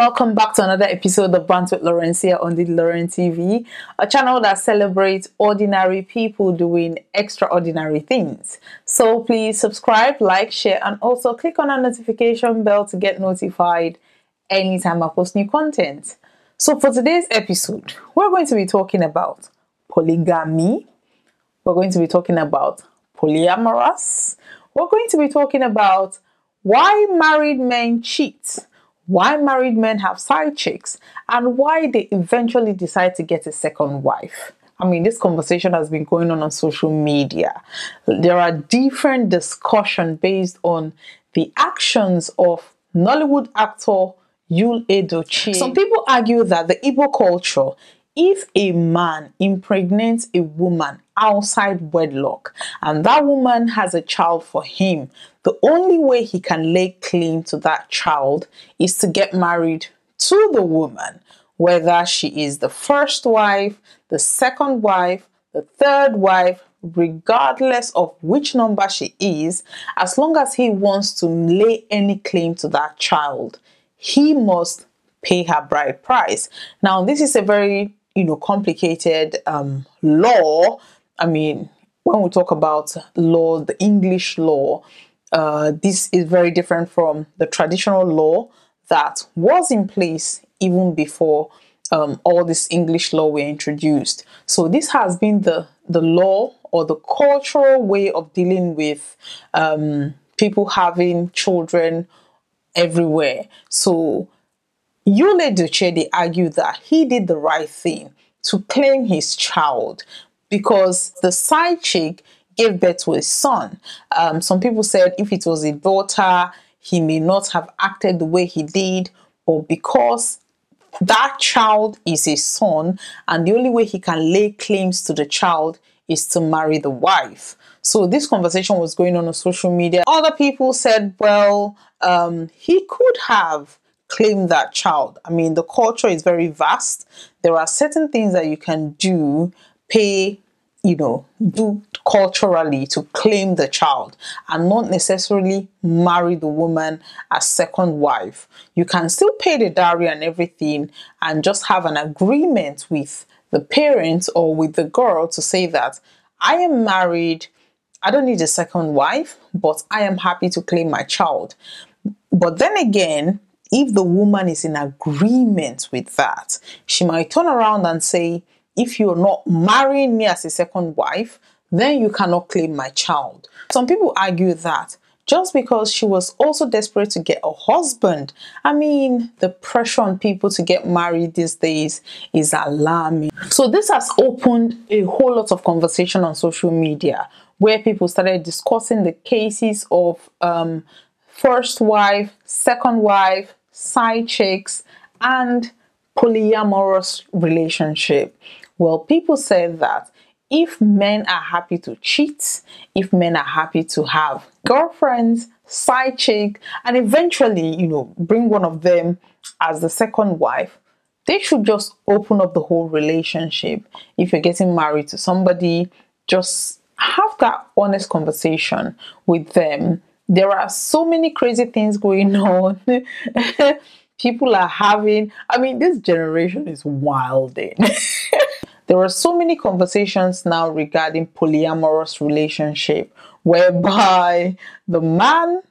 welcome back to another episode of Bands with Lawrencia on the Lauren TV, a channel that celebrates ordinary people doing extraordinary things. So please subscribe, like, share, and also click on our notification bell to get notified anytime I post new content. So for today's episode, we're going to be talking about polygamy, we're going to be talking about polyamorous, we're going to be talking about why married men cheat why married men have side chicks, and why they eventually decide to get a second wife. I mean, this conversation has been going on on social media. There are different discussions based on the actions of Nollywood actor Yul Edochie. Some people argue that the Igbo culture if a man impregnates a woman outside wedlock and that woman has a child for him, the only way he can lay claim to that child is to get married to the woman, whether she is the first wife, the second wife, the third wife, regardless of which number she is, as long as he wants to lay any claim to that child, he must pay her bride price. Now, this is a very you know complicated um, law. I mean, when we talk about law, the English law, uh, this is very different from the traditional law that was in place even before um, all this English law were introduced. So this has been the the law or the cultural way of dealing with um, people having children everywhere. So Yul Edochie, argued that he did the right thing to claim his child because the side chick gave birth to a son. Um, some people said if it was a daughter, he may not have acted the way he did, but because that child is a son, and the only way he can lay claims to the child is to marry the wife. So this conversation was going on on social media. Other people said, well, um, he could have claim that child. I mean, the culture is very vast. There are certain things that you can do, pay, you know, do culturally to claim the child and not necessarily marry the woman as second wife. You can still pay the dowry and everything and just have an agreement with the parents or with the girl to say that I am married. I don't need a second wife, but I am happy to claim my child. But then again, if the woman is in agreement with that, she might turn around and say, if you're not marrying me as a second wife, then you cannot claim my child. Some people argue that just because she was also desperate to get a husband. I mean, the pressure on people to get married these days is alarming. So, this has opened a whole lot of conversation on social media where people started discussing the cases of um, first wife, second wife, side chicks, and polyamorous relationship. Well, people say that if men are happy to cheat, if men are happy to have girlfriends, side chick, and eventually, you know, bring one of them as the second wife, they should just open up the whole relationship. If you're getting married to somebody, just have that honest conversation with them there are so many crazy things going on. People are having, I mean, this generation is wilding. there are so many conversations now regarding polyamorous relationship whereby the man,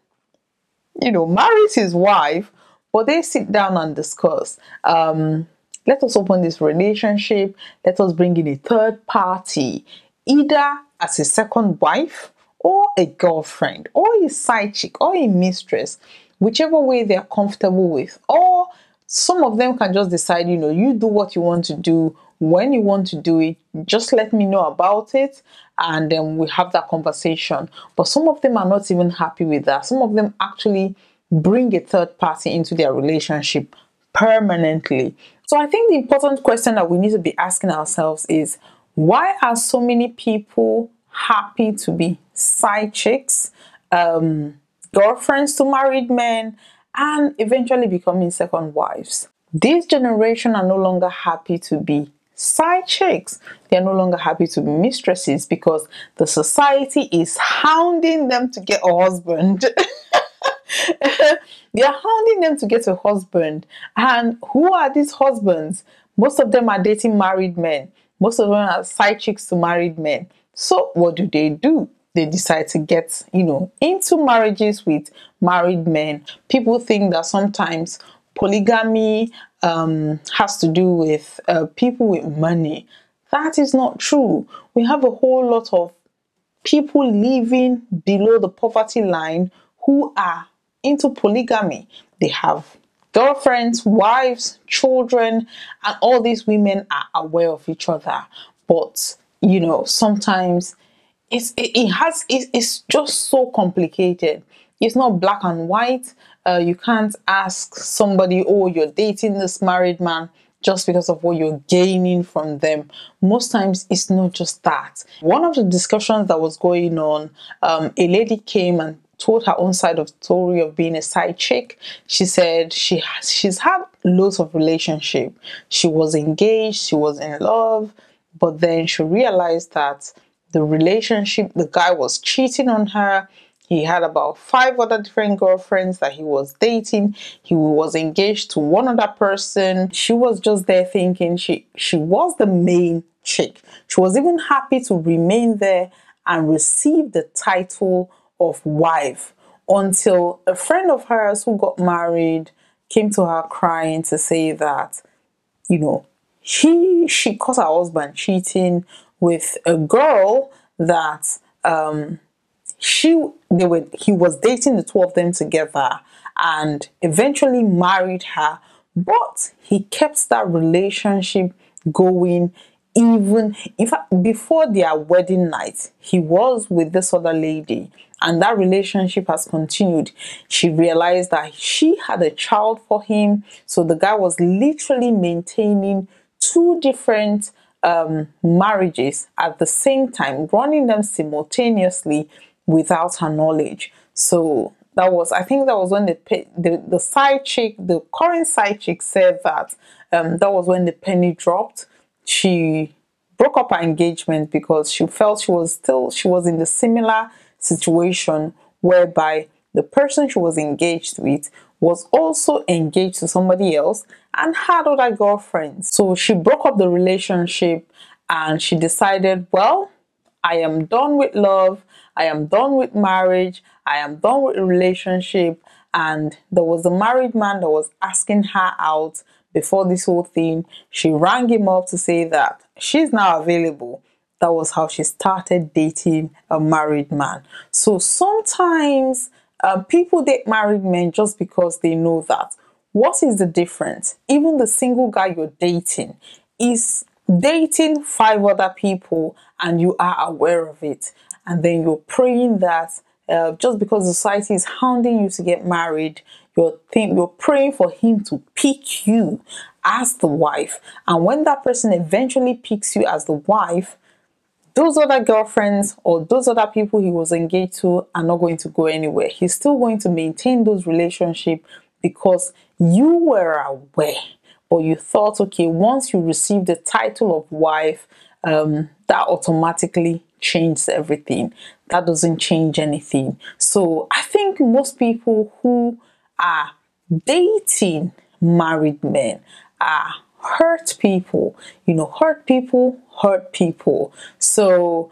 you know, marries his wife, but they sit down and discuss. Um, let us open this relationship. Let us bring in a third party, either as a second wife or a girlfriend or a side chick or a mistress, whichever way they're comfortable with. Or some of them can just decide, you know, you do what you want to do when you want to do it, just let me know about it and then we have that conversation. But some of them are not even happy with that. Some of them actually bring a third party into their relationship permanently. So I think the important question that we need to be asking ourselves is why are so many people happy to be side chicks, um, girlfriends to married men, and eventually becoming second wives. This generation are no longer happy to be side chicks. They're no longer happy to be mistresses because the society is hounding them to get a husband. They're hounding them to get a husband. And who are these husbands? Most of them are dating married men. Most of them are side chicks to married men. So what do they do? They decide to get, you know, into marriages with married men. People think that sometimes polygamy um, has to do with uh, people with money. That is not true. We have a whole lot of people living below the poverty line who are into polygamy. They have girlfriends, wives, children, and all these women are aware of each other. But you know, sometimes it's it, it has it, it's just so complicated. It's not black and white. Uh, you can't ask somebody, "Oh, you're dating this married man." just because of what you're gaining from them. Most times, it's not just that. One of the discussions that was going on, um, a lady came and told her own side of story of being a side chick. She said she has, she's had loads of relationship. She was engaged, she was in love, but then she realized that the relationship, the guy was cheating on her. He had about five other different girlfriends that he was dating. He was engaged to one other person. She was just there thinking she she was the main chick. She was even happy to remain there and receive the title of wife until a friend of hers who got married came to her crying to say that, you know, he she caught her husband cheating with a girl that um she they were he was dating the two of them together and eventually married her but he kept that relationship going even in fact before their wedding night he was with this other lady and that relationship has continued. She realized that she had a child for him so the guy was literally maintaining two different um, marriages at the same time running them simultaneously without her knowledge. So that was i think that was when the the, the side chick the current side chick said that um, that was when the penny dropped. She broke up her engagement because she felt she was still she was in the similar situation whereby the person she was engaged with was also engaged to somebody else and had other girlfriends. So she broke up the relationship and she decided, well, I am done with love, I am done with marriage, I am done with relationship. And there was a married man that was asking her out before this whole thing, she rang him up to say that she's now available. That was how she started dating a married man. So sometimes uh, people date married men just because they know that. What is the difference? Even the single guy you're dating is dating five other people and you are aware of it. And then you're praying that uh, just because society is hounding you to get married, you're you're praying for him to pick you as the wife. And when that person eventually picks you as the wife, those other girlfriends or those other people he was engaged to are not going to go anywhere. He's still going to maintain those relationships because you were aware or you thought, okay, once you receive the title of wife, um, that automatically changes everything. That doesn't change anything. So I think most people who are dating married men are hurt people. You know, hurt people hurt people. So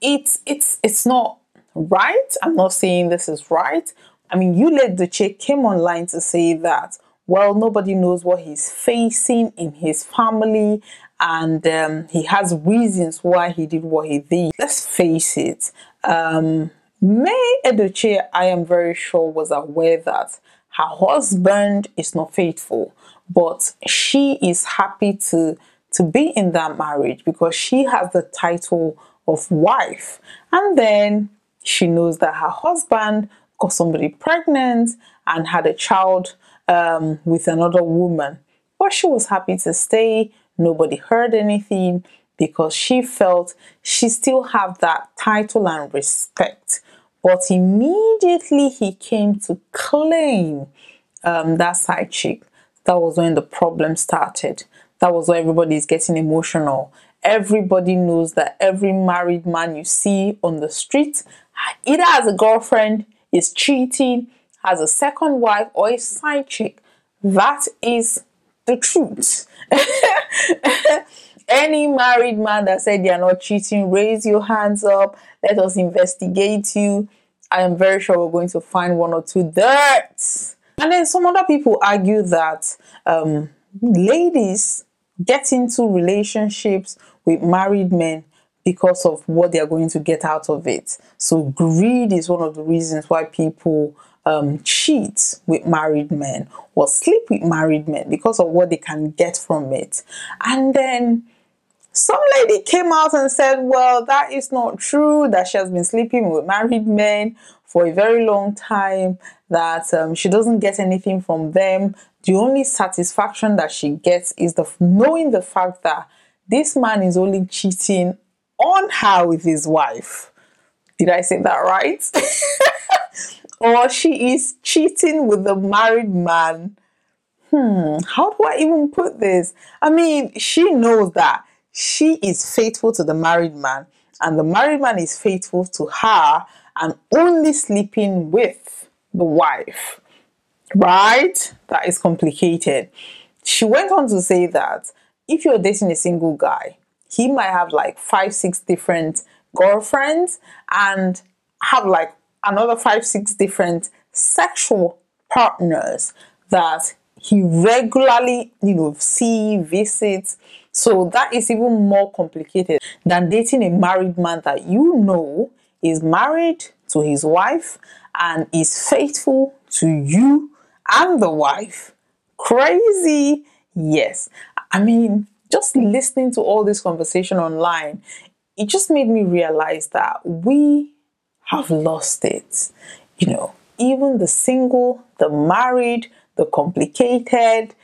it's it's it's not right. I'm not saying this is right. I mean, Yul Edochie came online to say that well, nobody knows what he's facing in his family, and um, he has reasons why he did what he did. Let's face it. Um, May Edochie, I am very sure, was aware that her husband is not faithful, but she is happy to to be in that marriage because she has the title of wife. And then she knows that her husband got somebody pregnant and had a child um, with another woman. But she was happy to stay. Nobody heard anything because she felt she still have that title and respect. But immediately he came to claim um, that side chick. That was when the problem started. That was where everybody is getting emotional. Everybody knows that every married man you see on the street, either has a girlfriend, is cheating, has a second wife or a side chick. That is the truth. Any married man that said they are not cheating, raise your hands up. Let us investigate you. I am very sure we're going to find one or two dirt. And then some other people argue that um, ladies get into relationships with married men because of what they are going to get out of it. So greed is one of the reasons why people um, cheat with married men or sleep with married men because of what they can get from it. And then some lady came out and said, Well, that is not true, that she has been sleeping with married men for a very long time, that um, she doesn't get anything from them. The only satisfaction that she gets is the knowing the fact that this man is only cheating on her with his wife. Did I say that right? or she is cheating with the married man. Hmm, how do I even put this? I mean, she knows that she is faithful to the married man, and the married man is faithful to her and only sleeping with the wife. Right? That is complicated. She went on to say that if you're dating a single guy, he might have like five, six different girlfriends and have like another five, six different sexual partners that he regularly, you know, see, visits. So that is even more complicated than dating a married man that you know is married to his wife and is faithful to you and the wife. Crazy. Yes. I mean, just listening to all this conversation online, it just made me realize that we have lost it. You know, even the single, the married, the complicated,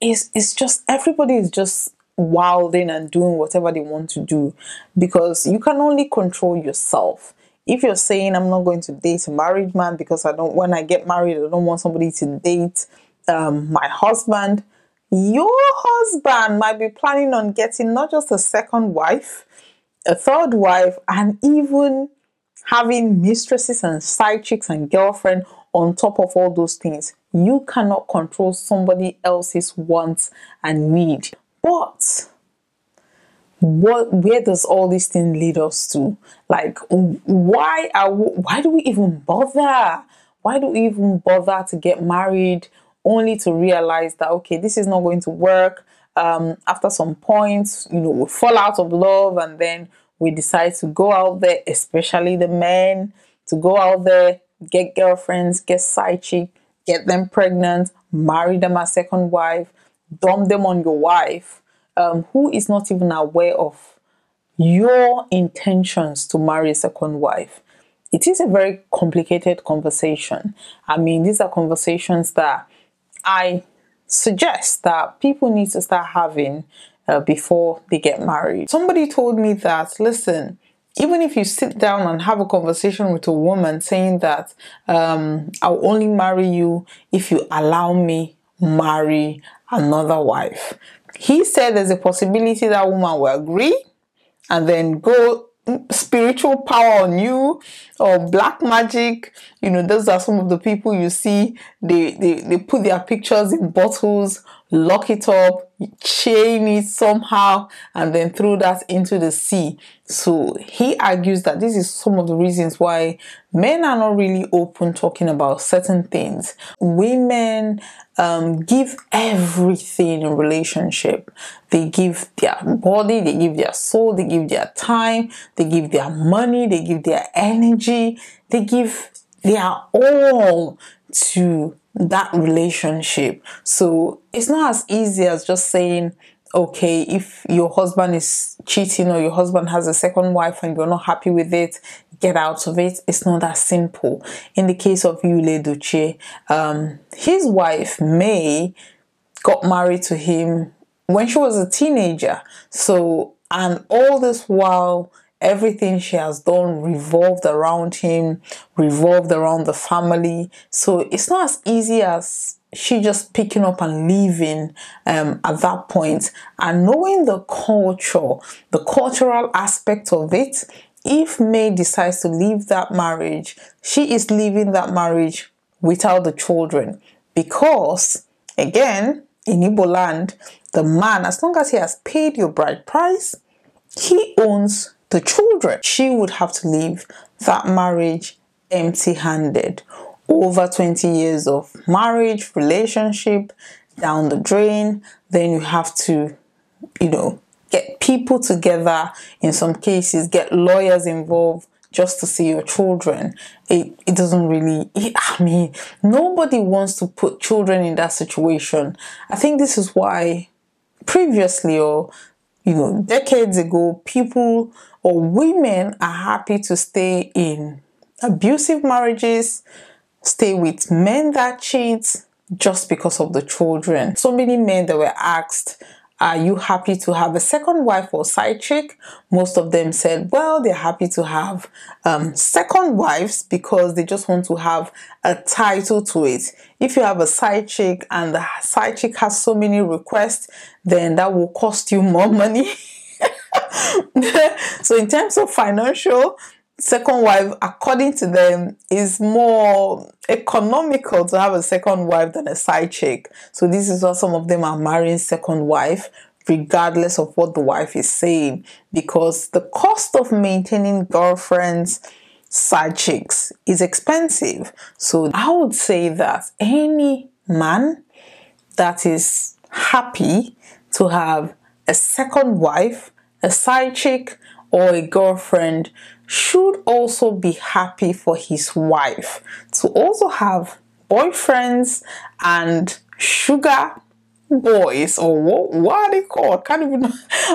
is it's just everybody is just wilding and doing whatever they want to do because you can only control yourself. If you're saying I'm not going to date a married man because I don't when I get married I don't want somebody to date um, my husband, your husband might be planning on getting not just a second wife, a third wife, and even having mistresses and side chicks and girlfriend on top of all those things. You cannot control somebody else's wants and need. But what where does all this thing lead us to? Like why are why do we even bother? Why do we even bother to get married? only to realize that okay this is not going to work um, after some points you know we fall out of love and then we decide to go out there especially the men to go out there get girlfriends get side chick get them pregnant marry them as second wife dump them on your wife um, who is not even aware of your intentions to marry a second wife it is a very complicated conversation i mean these are conversations that I suggest that people need to start having uh, before they get married. Somebody told me that, listen, even if you sit down and have a conversation with a woman saying that um, I'll only marry you if you allow me marry another wife. He said there's a possibility that woman will agree and then go mm, spiritual power on you or black magic you know those are some of the people you see they they, they put their pictures in bottles lock it up chain it somehow and then throw that into the sea. So he argues that this is some of the reasons why men are not really open talking about certain things. Women um, give everything in relationship. They give their body they give their soul they give their time they give their money they give their energy they give their all to that relationship. So it's not as easy as just saying, okay, if your husband is cheating or your husband has a second wife and you're not happy with it, get out of it. It's not that simple. In the case of Yul Edochie, um, his wife May got married to him when she was a teenager. So, and all this while everything she has done revolved around him, revolved around the family. So it's not as easy as she just picking up and leaving um, at that point. point and knowing the culture, the cultural aspect of it. If May decides to leave that marriage, she is leaving that marriage without the children because, again, in Igbo land, the man, as long as he has paid your bride price, he owns the children. She would have to leave that marriage empty handed. Over 20 years of marriage, relationship down the drain, then you have to, you know, get people together. In some cases, get lawyers involved just to see your children. It, it doesn't really, it, I mean, nobody wants to put children in that situation. I think this is why previously or, you know, decades ago, people or women are happy to stay in abusive marriages, stay with men that cheat just because of the children. So many men that were asked, are you happy to have a second wife or side chick? Most of them said, well, they're happy to have um, second wives because they just want to have a title to it. If you have a side chick and the side chick has so many requests, then that will cost you more money. so, in terms of financial, second wife, according to them, is more economical to have a second wife than a side chick. So this is why some of them are marrying second wife regardless of what the wife is saying because the cost of maintaining girlfriends side chicks is expensive. So I would say that any man that is happy to have a second wife, a side chick, or a girlfriend should also be happy for his wife to also have boyfriends and sugar boys or what, what are they called? I can't even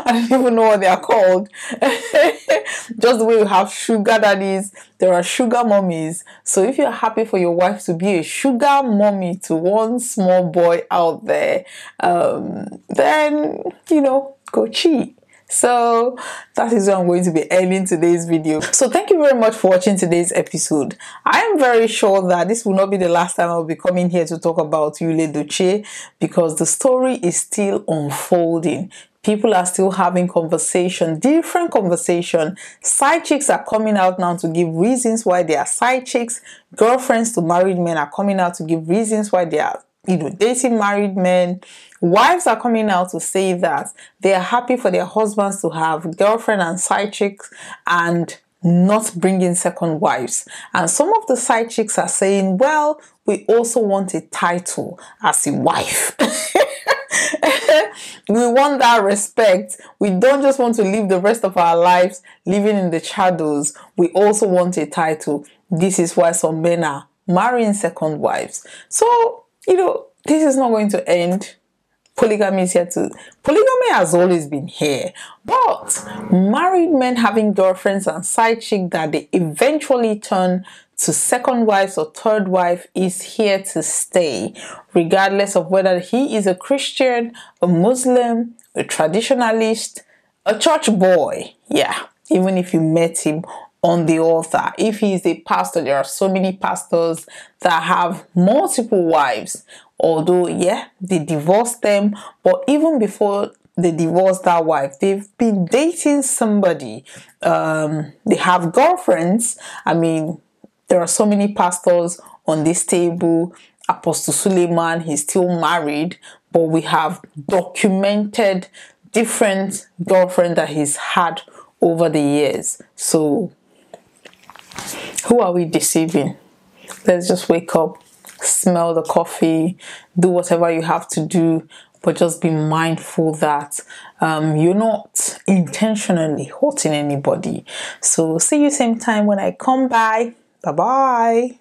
I don't even know what they are called. Just the way we have sugar daddies, there are sugar mummies. So if you're happy for your wife to be a sugar mummy to one small boy out there, um, then you know, go cheat. So that is what I'm going to be ending today's video. So thank you very much for watching today's episode. I am very sure that this will not be the last time I'll be coming here to talk about Yul Edochie because the story is still unfolding people are still having conversation different conversation side chicks are coming out now to give reasons why they are side chicks girlfriends to married men are coming out to give reasons why they are you know, dating married men. Wives are coming out to say that they are happy for their husbands to have girlfriend and side chicks and not bringing second wives. And some of the side chicks are saying, well, we also want a title as a wife. we want that respect. We don't just want to live the rest of our lives living in the shadows. We also want a title. This is why some men are marrying second wives. So you know, this is not going to end. Polygamy is here to. Polygamy has always been here, but married men having girlfriends and side chick that they eventually turn to second wives or third wife is here to stay, regardless of whether he is a Christian, a Muslim, a traditionalist, a church boy. Yeah, even if you met him on the altar. If he is a pastor, there are so many pastors that have multiple wives. Although, yeah, they divorced them, but even before they divorced that wife, they've been dating somebody. Um, they have girlfriends. I mean, there are so many pastors on this table. Apostle Suleman, he's still married, but we have documented different girlfriends that he's had over the years. So who are we deceiving? Let's just wake up, smell the coffee, do whatever you have to do, but just be mindful that um, you're not intentionally hurting anybody. So, see you same time when I come by. Bye bye.